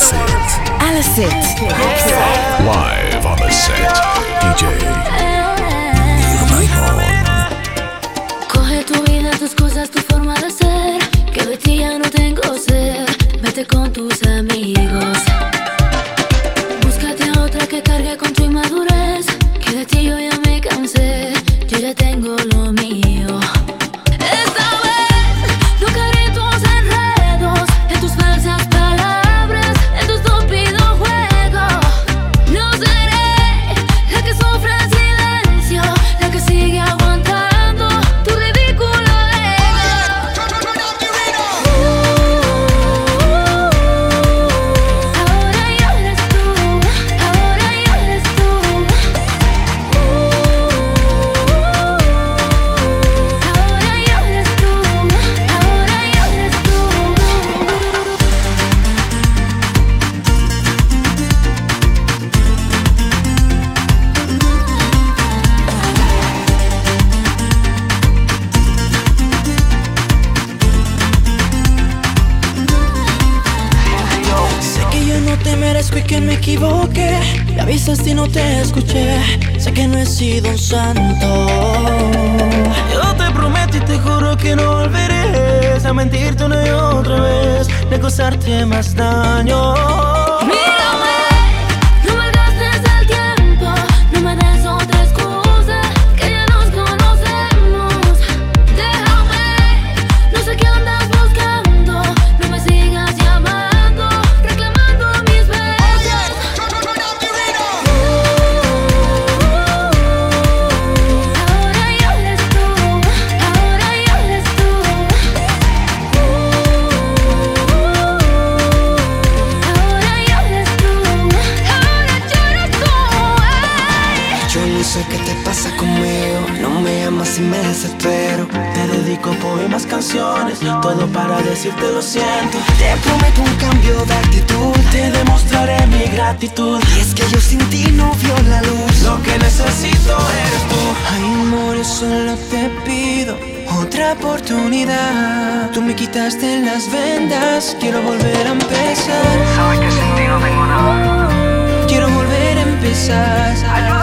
la set. Live on the set. DJ. Coge tu vida, tus cosas, tu forma de ser. Que de ti ya no tengo sed. Vete con tus sido un santo. Yo te prometo y te juro que no volveré a mentirte una y otra vez, ni causarte más daño. Decirte lo siento. Te prometo un cambio de actitud. Te demostraré mi gratitud. Y es que yo sin ti no vio la luz. Lo que necesito eres tú. Ay, amor, solo te pido. Otra oportunidad. Tú me quitaste las vendas. Quiero volver a empezar. Sabes que sin ti no tengo nada. Quiero volver a empezar. Ayúdame,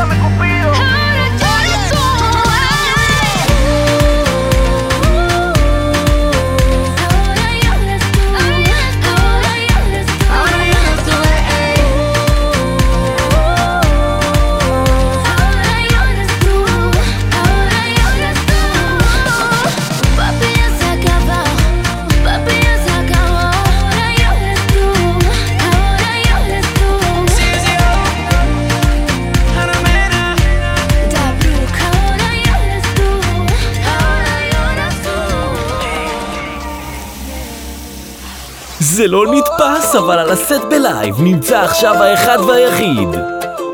זה לא נתפס, אבל על הסט בלייב נמצא עכשיו האחד והיחיד,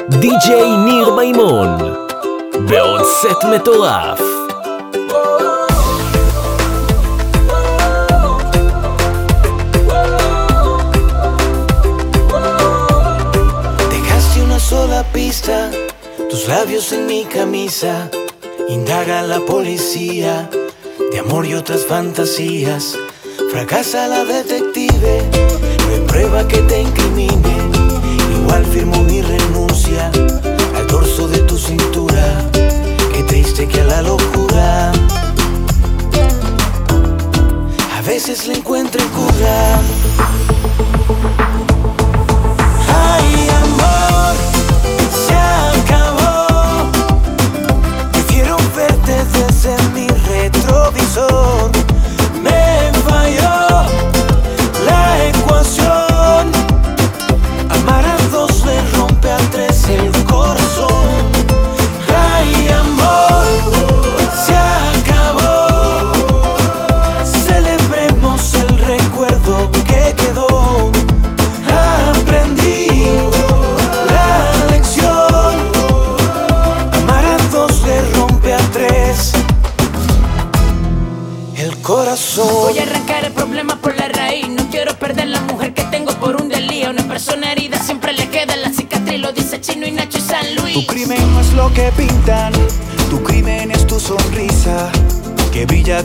די.ג'יי ניר מימון, בעוד סט מטורף. Pista, tus labios en mi camisa. Indaga la policía de amor y otras fantasías. Fracasa la detective, no hay prueba que te incrimine. Igual firmo mi renuncia al dorso de tu cintura. Qué triste que a la locura a veces le encuentren cura. Ay, amor, se acabó. Prefiero verte desde mi retrovisor.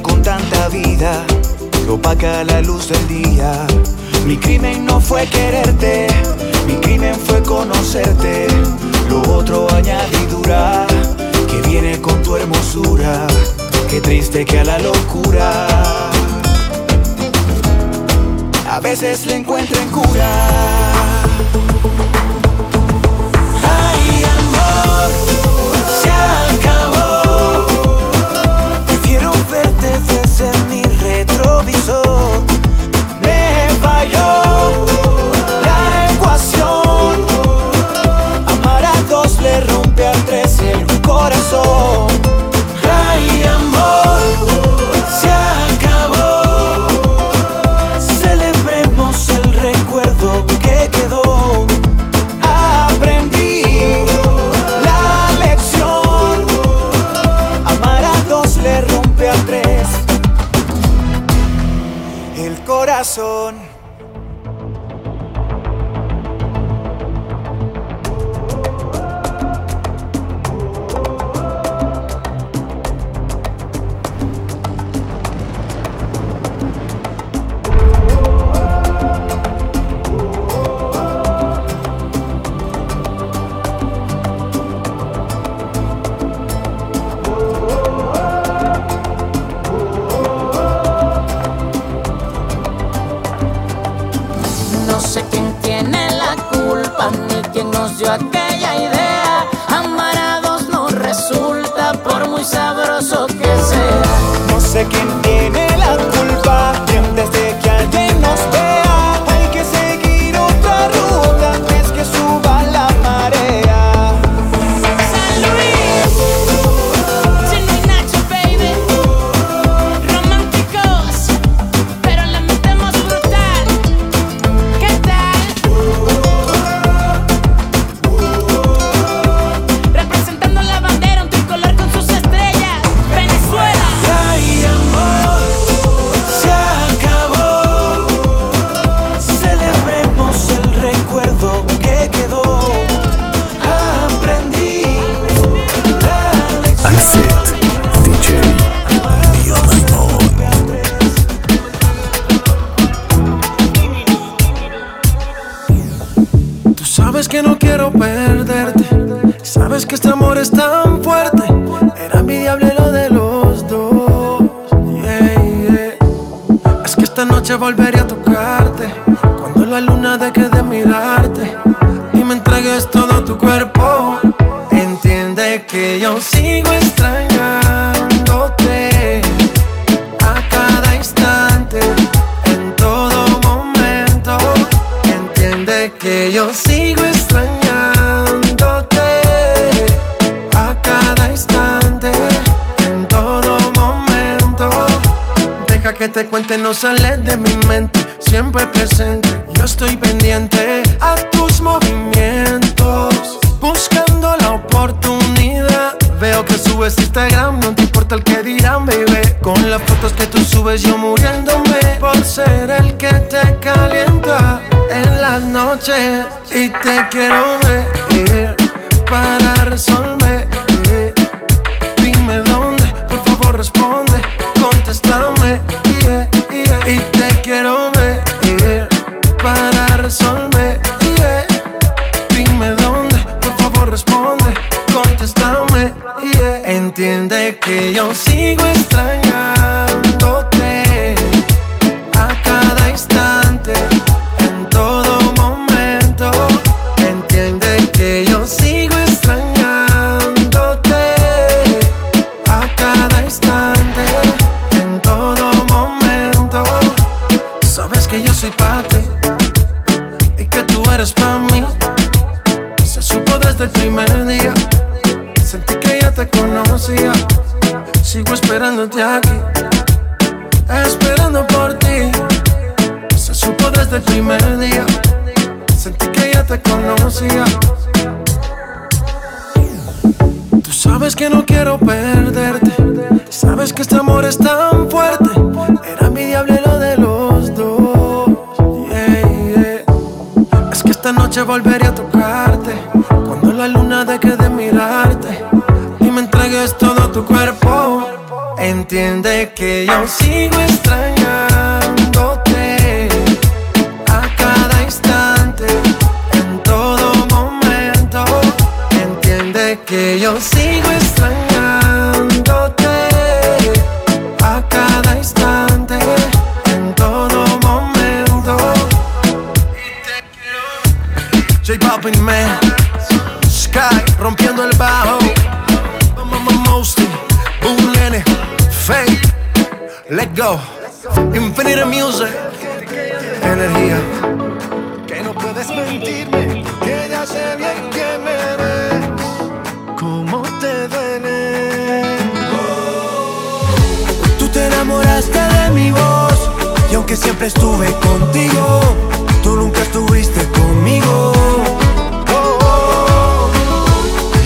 con tanta vida lo opaca la luz del día. Mi crimen no fue quererte, mi crimen fue conocerte. Lo otro añadidura que viene con tu hermosura. Qué triste que a la locura a veces le encuentren cura. siempre tres el corazón. que no quiero perderte. Sabes que este amor es tan fuerte. Era envidiable lo de los dos. Yeah, yeah. Es que esta noche volveré a tocarte. Cuando la luna deje de mirarte y me entregues todo tu cuerpo. Entiende que yo sé. siempre presente así. Let Go, Infinite Music, energía. Que no puedes mentirme, que ya sé bien que me ves. ¿Cómo te duele? Tú te enamoraste de mi voz y aunque siempre estuve contigo, tú nunca estuviste conmigo.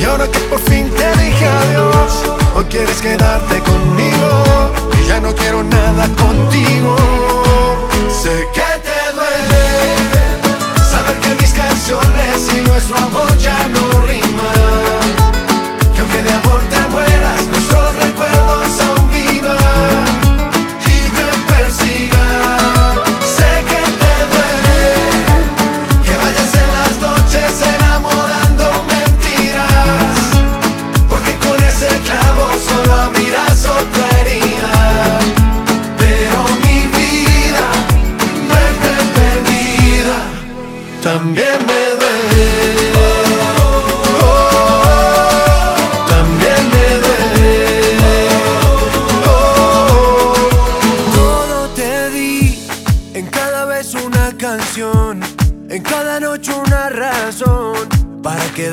Y ahora que por fin te dije adiós, hoy quieres quedarte conmigo. Ya no quiero nada contigo. Sé que te duele saber que mis canciones y nuestro amor ya no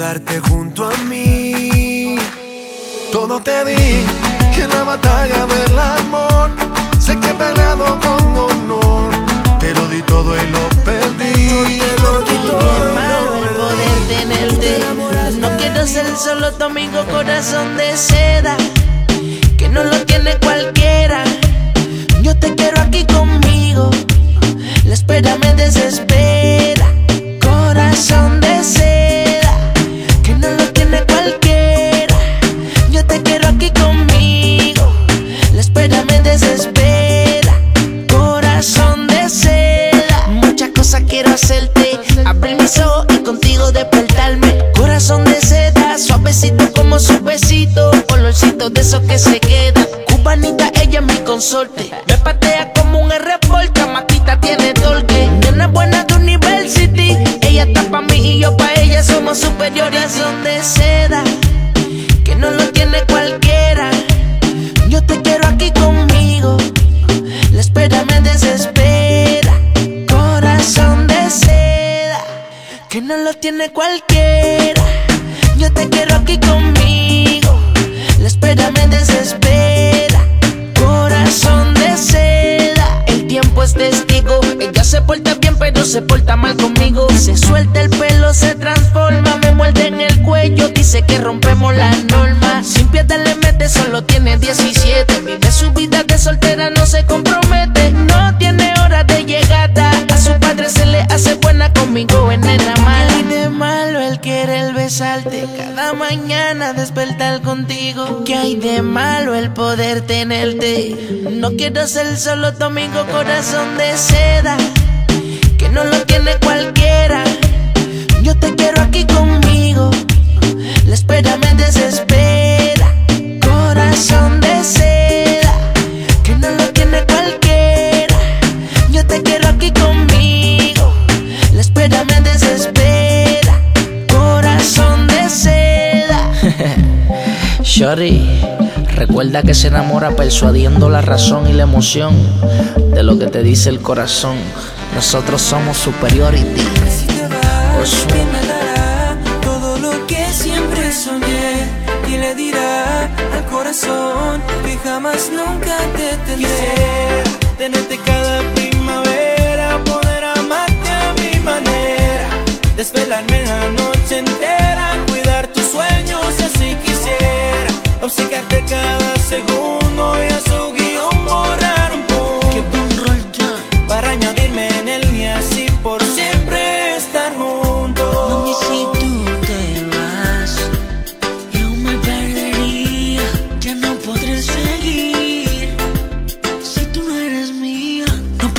quedarte junto a mí. Todo te di en la batalla del amor sé que he peleado con honor. Te lo di todo y lo perdí. Te lo di todo, el poder tenerte. No quiero ser solo tu amigo, corazón de seda. Que no lo tiene cualquiera. Yo te quiero aquí conmigo. La espera me desespera. Cualquiera. Yo te quiero aquí conmigo. La espera me desespera. Corazón de seda. El tiempo es testigo. Ella se porta bien, pero se porta mal conmigo. Se suelta el pelo, se transforma. Me muerde en el cuello. Dice que rompemos la Cada mañana despertar contigo. ¿Qué hay de malo el poder tenerte? No quiero ser solo tu amigo, corazón de seda. Que no lo tiene cualquiera. Yo te quiero aquí conmigo. La espera me desespera. Shorty, recuerda que se enamora persuadiendo la razón y la emoción de lo que te dice el corazón. Nosotros somos superiority. Y te.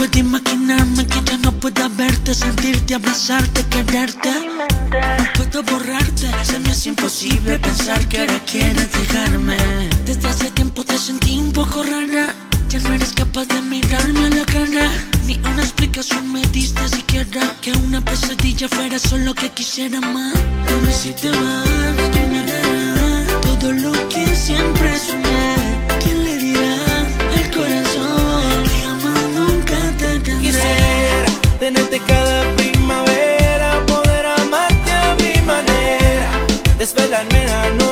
Puedo imaginarme que ya no pueda verte, sentirte, abrazarte, quererte. No puedo borrarte Se me hace imposible pensar que ahora quieres dejarme. Desde hace tiempo te sentí un poco rara Ya no eres capaz de mirarme a la cara. Ni una explicación me diste siquiera Que una pesadilla fuera solo que quisiera más. Dime si te vas, ¿quién hará. Todo lo que siempre soñé tenerte cada primavera, poder amarte a mi manera, desvelarme la noche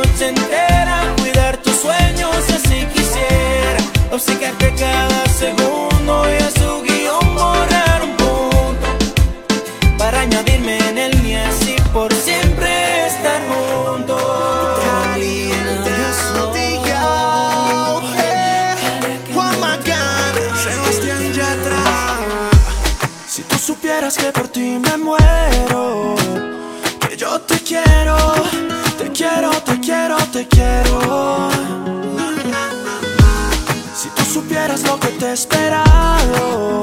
te quiero. Si tú supieras lo que te he esperado,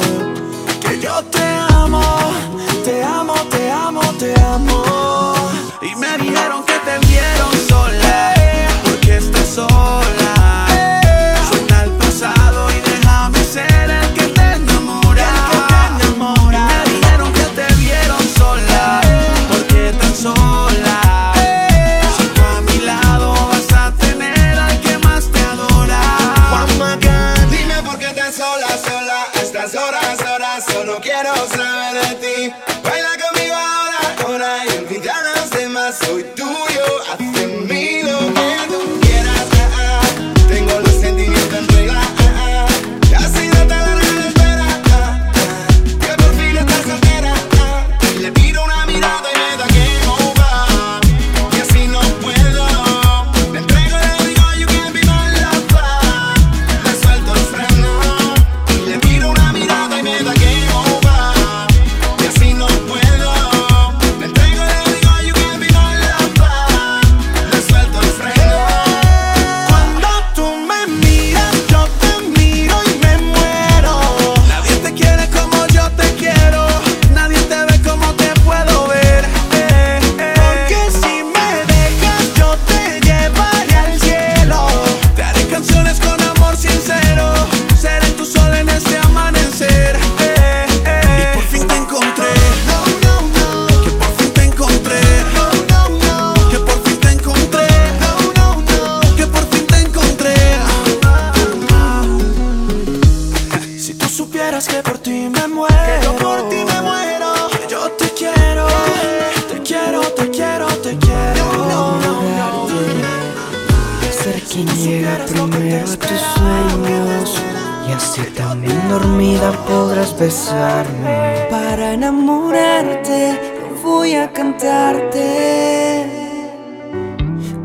tus sueños y así también dormida podrás besarme. Para enamorarte voy a cantarte.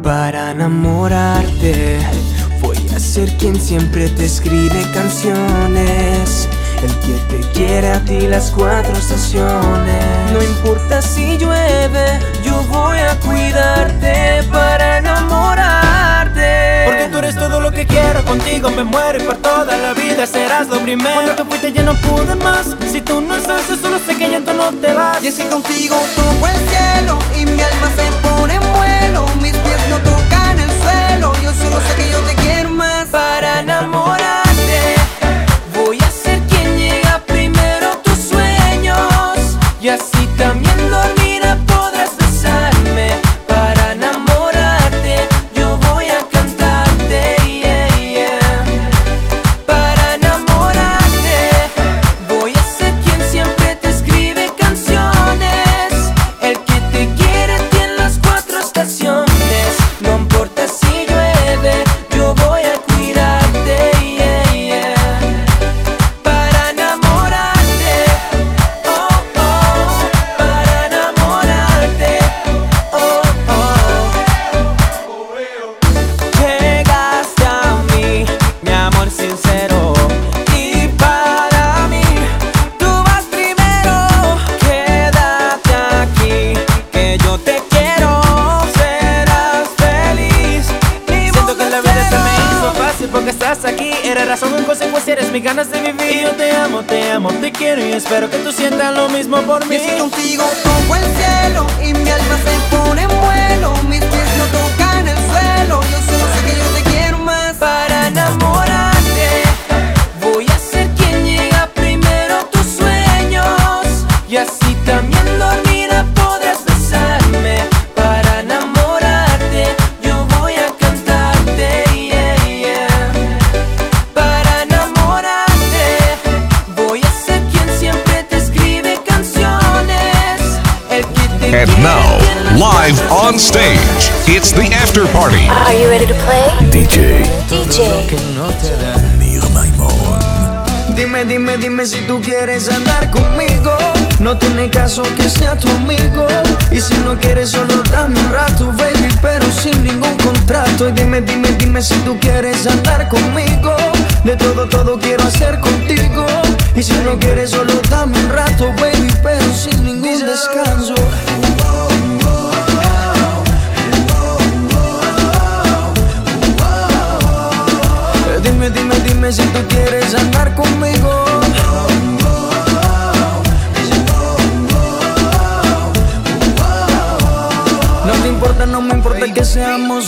Para enamorarte voy a ser quien siempre te escribe canciones. El que te quiere a ti las cuatro estaciones. No importa si llueve, yo voy a cuidarte para enamorarte. Eres todo lo que quiero, contigo me muero y por toda la vida serás lo primero. Cuando tú fuiste ya no pude más, si tú no estás yo solo sé que ya tú no te vas. Y es que contigo toco el cielo y mi alma se pone en vuelo. Mis pies no tocan el suelo. Yo solo sé que yo te quiero más para enamorarte. Voy mis ganas de vivir. Y yo te amo, te amo, te quiero y espero que tú sientas lo mismo por mí. Y si contigo toco el cielo y mi alma se pone en vuelo, mis stage. It's the after party. Are you ready to play? DJ. DJ. Dime, dime, dime si tú quieres andar conmigo. No tiene caso que sea tu amigo. Dime, dime, dime si tú quieres andar conmigo. De todo, todo quiero hacer contigo.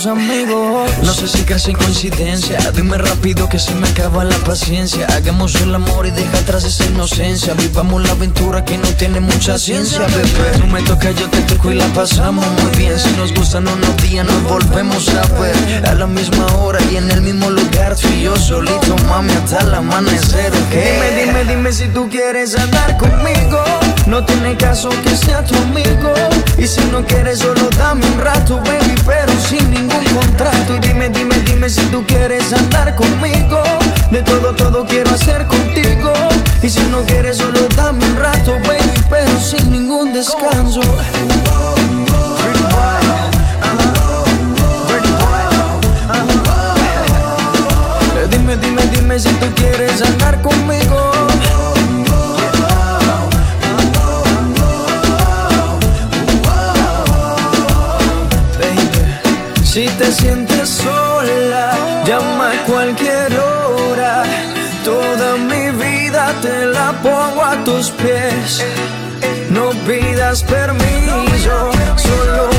Amigos. No sé si casi coincidencia. Dime rápido que se me acaba la paciencia. Hagamos el amor y deja atrás esa inocencia. Vivamos la aventura que no tiene mucha ciencia, bebé. Tú me tocas, yo te toco y la pasamos muy bien. Si nos gustan unos días, nos volvemos a ver. A la misma hora y en el mismo lugar. Tú y yo solito, mami, hasta el amanecer. ¿ok? Dime, dime, dime si tú quieres andar conmigo. No tiene caso que sea tu amigo. Y si no quieres, solo dame un rato, baby, pero sin ningún contrato. Y dime, dime, dime si tú quieres andar conmigo. De todo, todo quiero hacer contigo. Y si no quieres, solo dame un rato, baby, pero sin ningún descanso. Dime, dime, dime si tú quieres andar conmigo. Te sientes sola, llama a cualquier hora. Toda mi vida te la pongo a tus pies. No pidas permiso, solo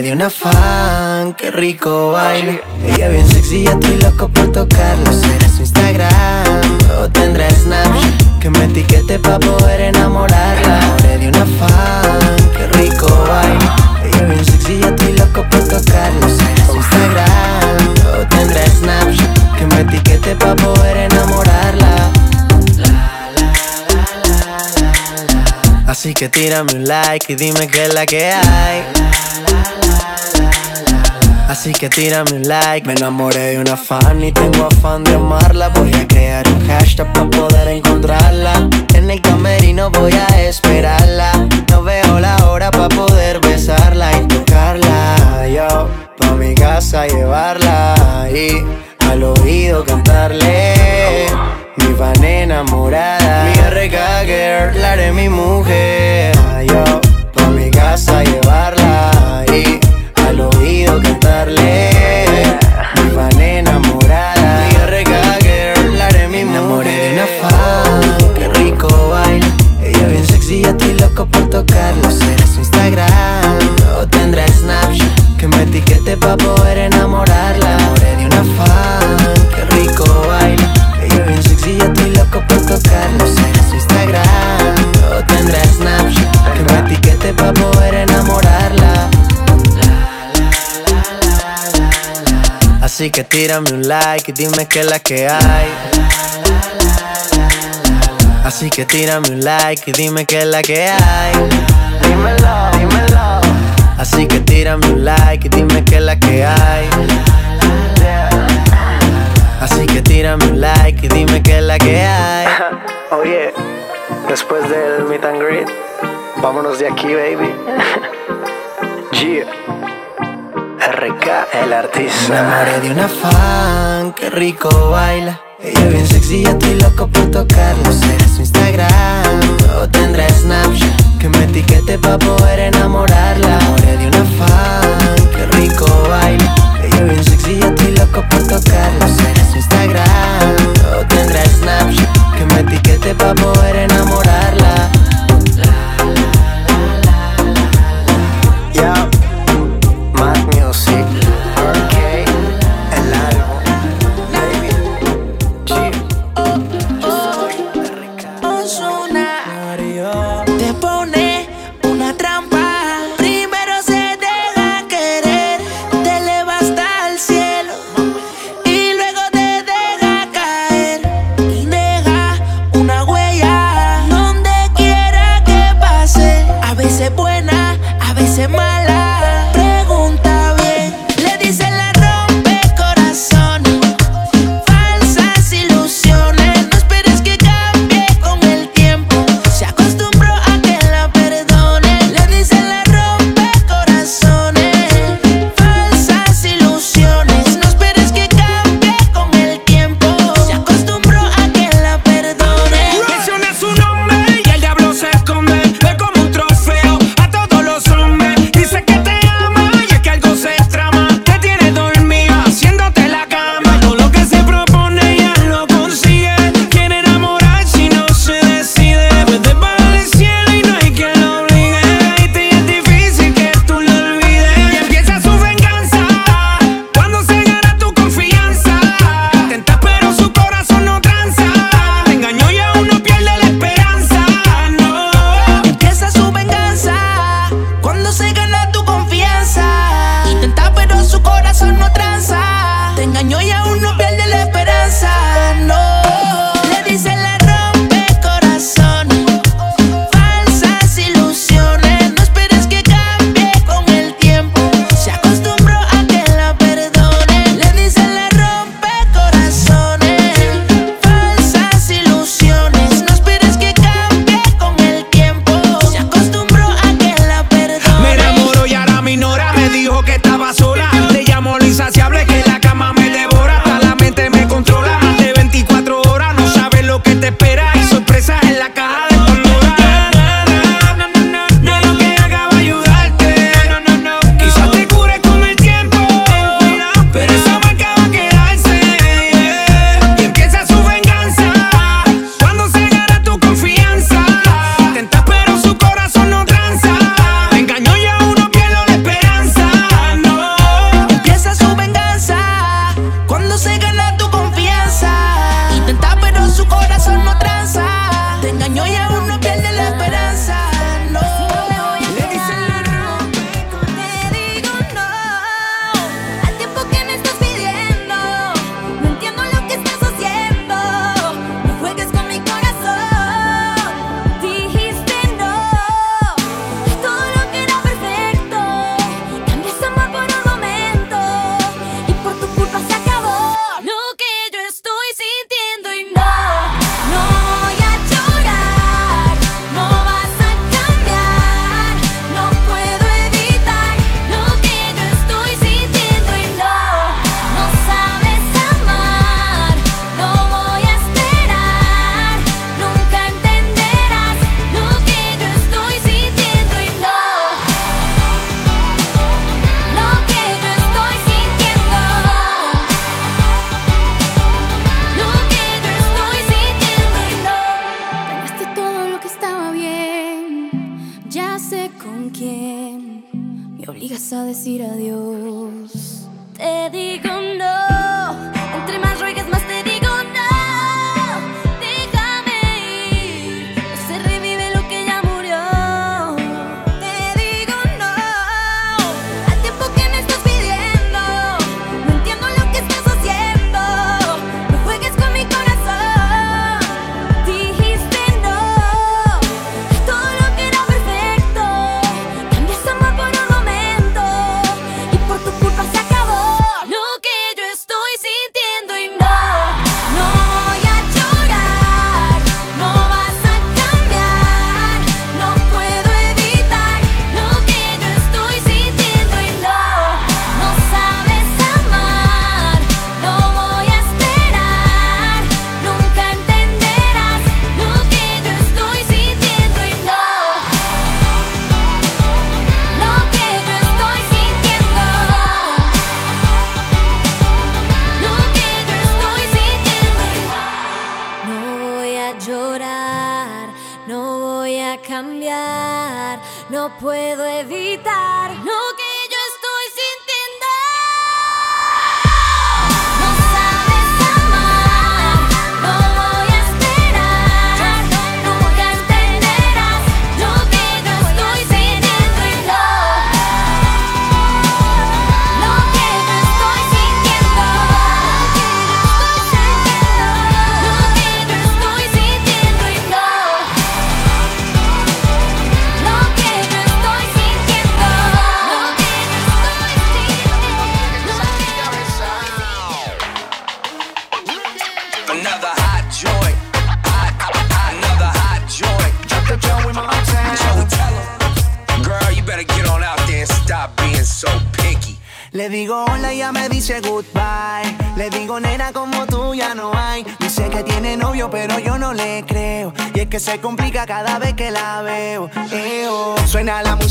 enamoré de una fan, qué rico baile. Ella bien sexy, ya estoy loco por tocarlo. Será su Instagram o tendrá Snapchat. Que me etiquete pa' poder enamorarla. Enamoré de una fan, qué rico baile. Ella bien sexy, ya estoy loco por tocarlo. Será su Instagram o tendrá Snapchat. Que me etiquete pa' poder enamorarla. Así que tírame un like y dime qué es la que hay. Así que tírame un like. Me enamoré de una fan y tengo afán de amarla. Voy a crear un hashtag para poder encontrarla. En el camerino voy a esperarla. No veo la hora para poder besarla y tocarla. Yo, pa' mi casa llevarla y al oído cantarle. Mi van enamorada. Mi RK girl, la haré mi mujer. Yo, pa' mi casa llevarla y al oído cantarle. Mi fan enamorada. Mi RK girl, la haré mi mujer. de una fan, qué rico baila. Ella bien sexy, ya estoy loco por tocarlo. Será su Instagram o tendrá Snapchat. Que me etiquete pa' poder enamorarla. Enamoré de una fan, etiquete pa' poder enamorarla. Así que tírame un like y dime qué es la que hay. Así que tírame un like y dime qué es la que hay. Dímelo, dímelo. Así que tírame un like y dime qué es la que hay. Así que tírame un like y dime qué es la que hay. Oye, después del meet and greet, vámonos de aquí, baby. Yeah. RK, el artista. Me enamoré de una fan, qué rico baila. Ella bien sexy, ya estoy loco por tocarlo. Será su Instagram o tendrá Snapchat. Que me etiquete pa' poder enamorarla. Me enamoré de una fan, qué rico baila. Ella bien sexy, ya estoy loco por tocarlo. Será su Instagram o tendrá Snapchat. Que me etiquete pa' poder enamorarla. Decir adiós.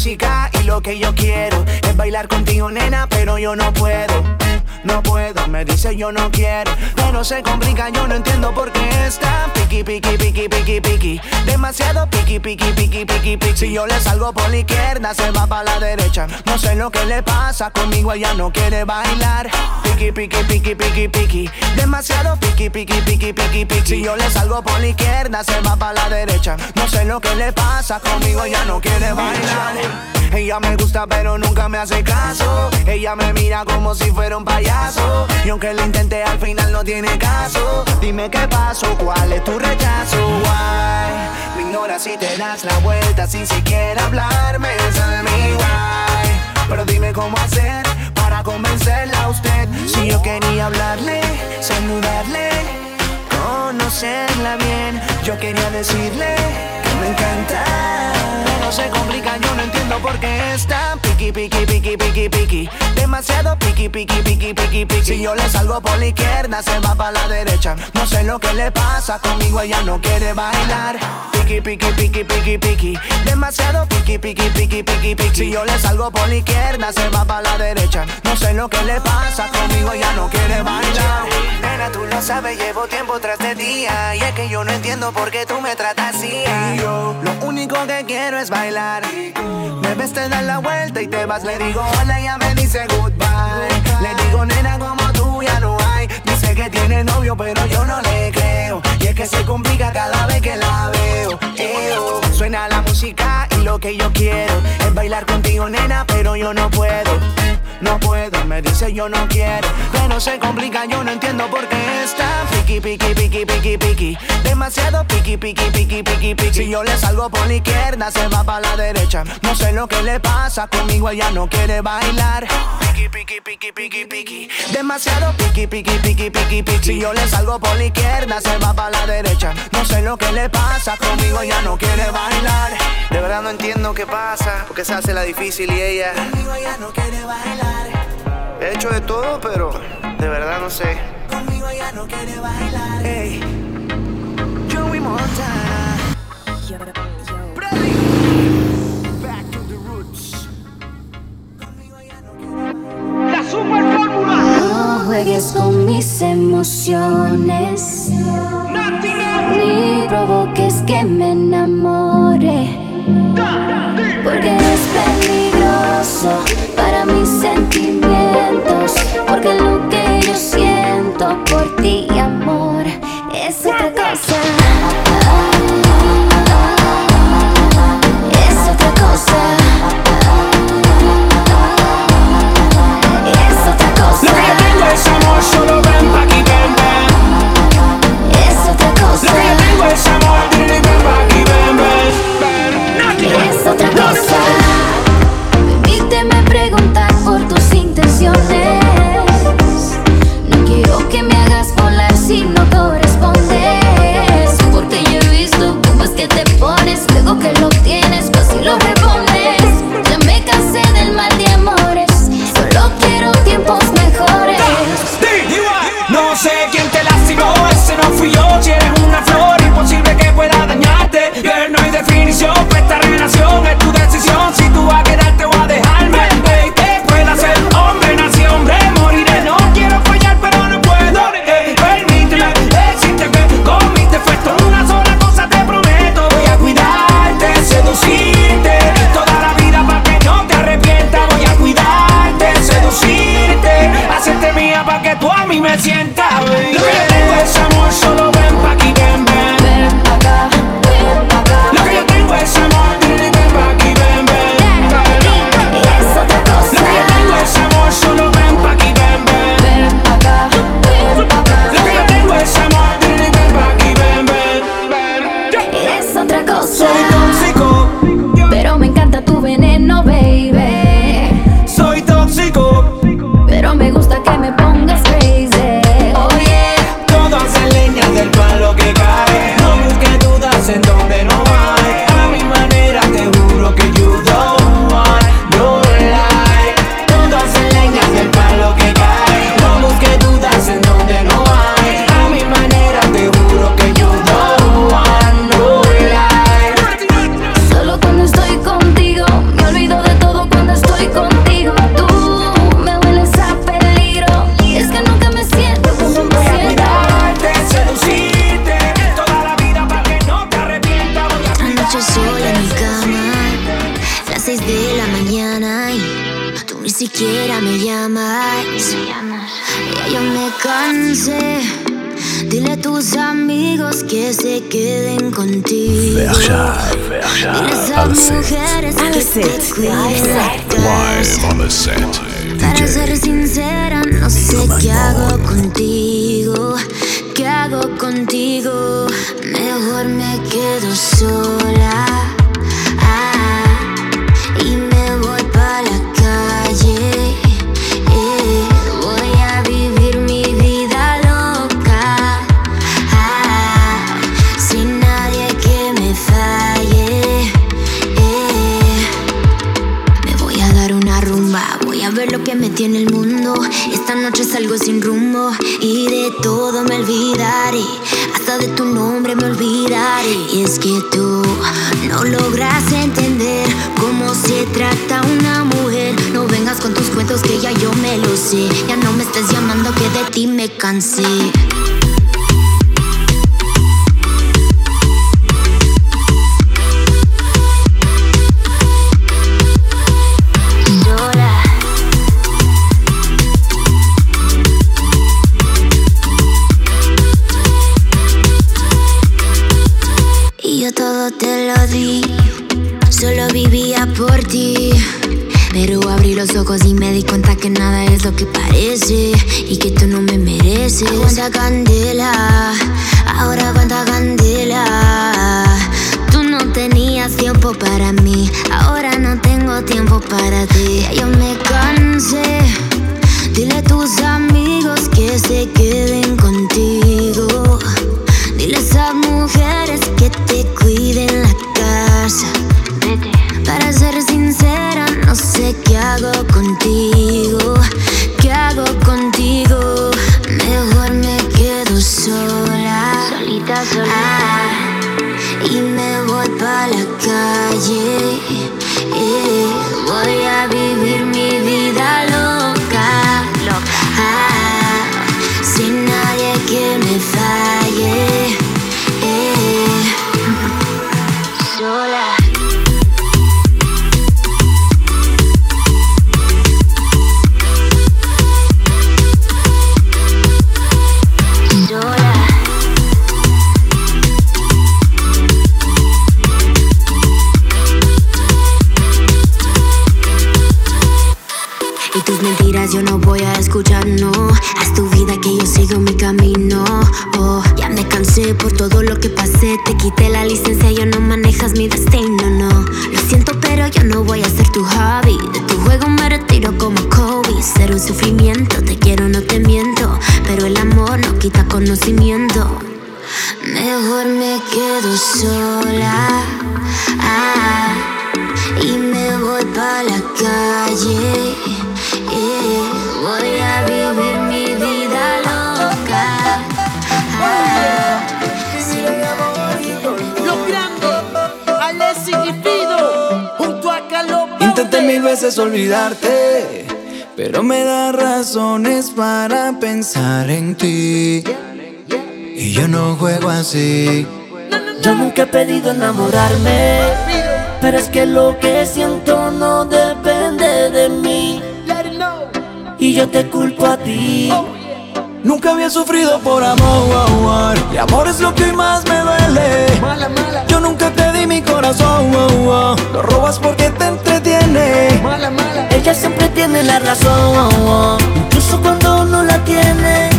Y lo que yo quiero es bailar contigo nena pero yo no puedo. No puedo, me dice yo no quiero. Pero se complica, yo no entiendo por qué está piqui, piqui, piqui, piqui, piqui. Demasiado piqui, piqui, piqui, piqui, piqui. Si yo le salgo por la izquierda, se va para la derecha. No sé lo que le pasa conmigo, ella no quiere bailar. Piqui, piqui, piqui, piqui, piqui. Demasiado piqui, piqui, piqui, piqui, piqui. Si yo le salgo por la izquierda, se va para la derecha. No sé lo que le pasa conmigo, ella no quiere bailar. Ella me gusta pero nunca me hace caso. Ella me mira como si fuera un payaso. Y aunque lo intenté al final no tiene caso. Dime qué pasó, cuál es tu rechazo. Why Me ignoras si te das la vuelta sin siquiera hablarme. Tell me why. Pero dime cómo hacer para convencerla a usted. Si yo quería hablarle, saludarle Conocerla bien Yo quería decirle que me encanta no se complica, yo no entiendo por qué está piqui, piqui, piqui, piqui, piqui. Demasiado piqui, piqui, piqui, piqui, piqui. Si yo le salgo por la izquierda, se va para la derecha. No sé lo que le pasa conmigo, ella no quiere bailar. Piqui, piqui, piqui, piqui, piqui. Demasiado piqui, piqui, piqui, piqui, piqui. Si yo le salgo por la izquierda, se va para la derecha. No sé lo que le pasa conmigo, ella no quiere bailar. Nena, tú lo sabes, llevo tiempo tras de día. Y es que yo no entiendo por qué tú me tratas así. Único que quiero es bailar. Me ves, te das la vuelta y te vas. Le digo hola, ella me dice goodbye. Le digo nena, como tú ya no hay. Dice que tiene novio, pero yo no le creo. Y es que se complica cada vez que la veo. Eo. Suena la música y lo que yo quiero es bailar contigo, nena, pero yo no puedo. No puedo, me dice yo no quiero. Pero se complica, yo no entiendo por qué está piqui, piqui, piqui, piqui, piqui. Demasiado piqui, piqui, piqui, piqui, piqui. Si yo le salgo por la izquierda, se va para la derecha. No sé lo que le pasa conmigo, ella no quiere bailar. Piqui, piqui, piqui, piqui, piqui. Demasiado piqui, piqui, piqui, piqui, piqui. Si yo le salgo por la izquierda, se va lo que le pasa conmigo, ella no quiere bailar. De verdad no entiendo qué pasa, porque se hace la difícil y ella. Conmigo ella no quiere bailar. He hecho de todo, pero de verdad no sé. Conmigo ella no quiere bailar. Hey, Joey Montana. La super fórmula. No juegues con mis emociones. Ni provoques que me enamore. Porque eres peligroso para mis sentimientos. Porque lo que yo siento por ti, amor, es otra cosa. siquiera me llamas. Ya yo me cansé. Dile a tus amigos que se queden contigo. Dile a esas mujeres que te cuiden. Para ser sincera, no sé qué hago contigo. ¿Qué hago contigo? Mejor me quedo sola. Ah, Y es que tú no logras entender cómo se trata una mujer. No vengas con tus cuentos que ya yo me lo sé. Ya no me estés llamando que de ti me cansé. te lo di, solo vivía por ti. Pero abrí los ojos y me di cuenta que nada es lo que parece y que tú no me mereces. Aguanta candela, ahora aguanta candela. Tú no tenías tiempo para mí, ahora no tengo tiempo para ti. Ya yo me cansé. Manejas mi destino, no. Lo siento, pero yo no voy a ser tu hobby. De tu juego me retiro como Kobe. Ser un sufrimiento, te quiero, no te miento. Pero el amor no quita conocimiento. Mejor me quedo sola. Ah, y me voy pa' la calle. Intenté mil veces olvidarte, pero me da razones para pensar en ti. Y yo no juego así. Yo nunca he pedido enamorarme, pero es que lo que siento no depende de mí. Y yo te culpo a ti. Nunca había sufrido por amor, y amor es lo que hoy más me duele. Yo nunca te di mi corazón, lo robas porque te entretiene. Ella siempre tiene la razón, incluso cuando no la tiene.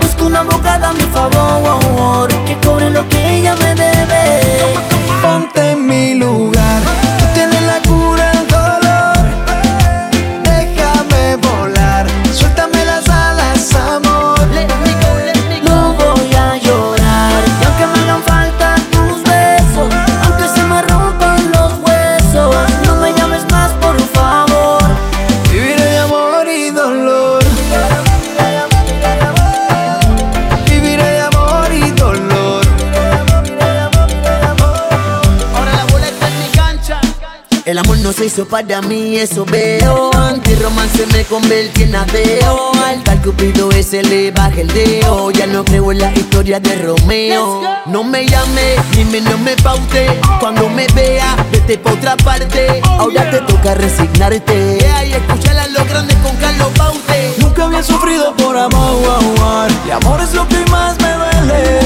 Busco una abogada a mi favor, que cobre lo que ella me debe. Ponte en mi lugar, hizo para mí, eso veo. Antirromance me convertí en ateo. Al tal cupido ese le baja el dedo. Ya no creo en la historia de Romeo. No me llame, ni me no me paute. Cuando me vea, vete pa' otra parte. Ahora te toca resignarte. Y escuchar a los grandes con Carlos Baute. Nunca había sufrido por amor, y amor es lo que más me duele.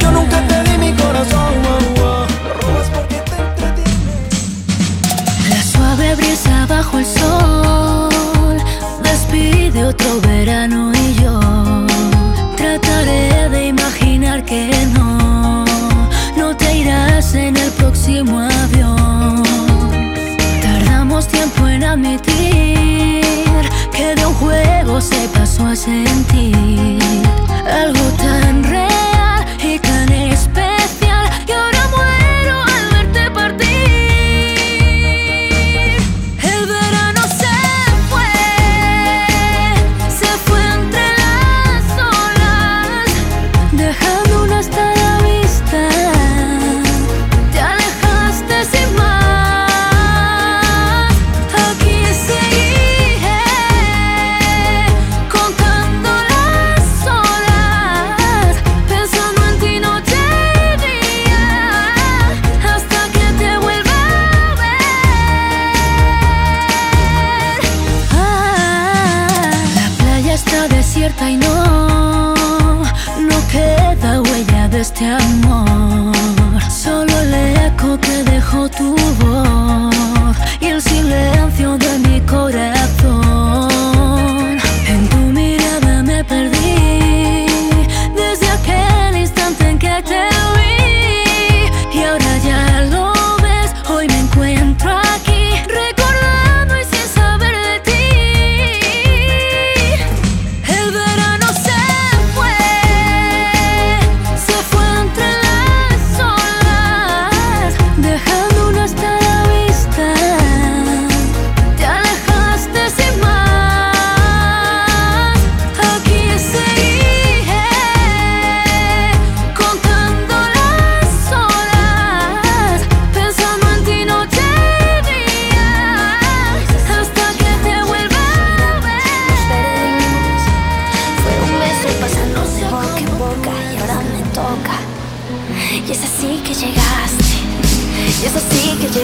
Yo nunca te di mi corazón, brisa bajo el sol. Despide otro verano y yo trataré de imaginar que no, no te irás en el próximo avión. Tardamos tiempo en admitir que de un juego se pasó a sentir algo tan real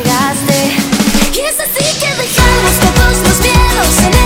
Y es así que dejamos todos los miedos en el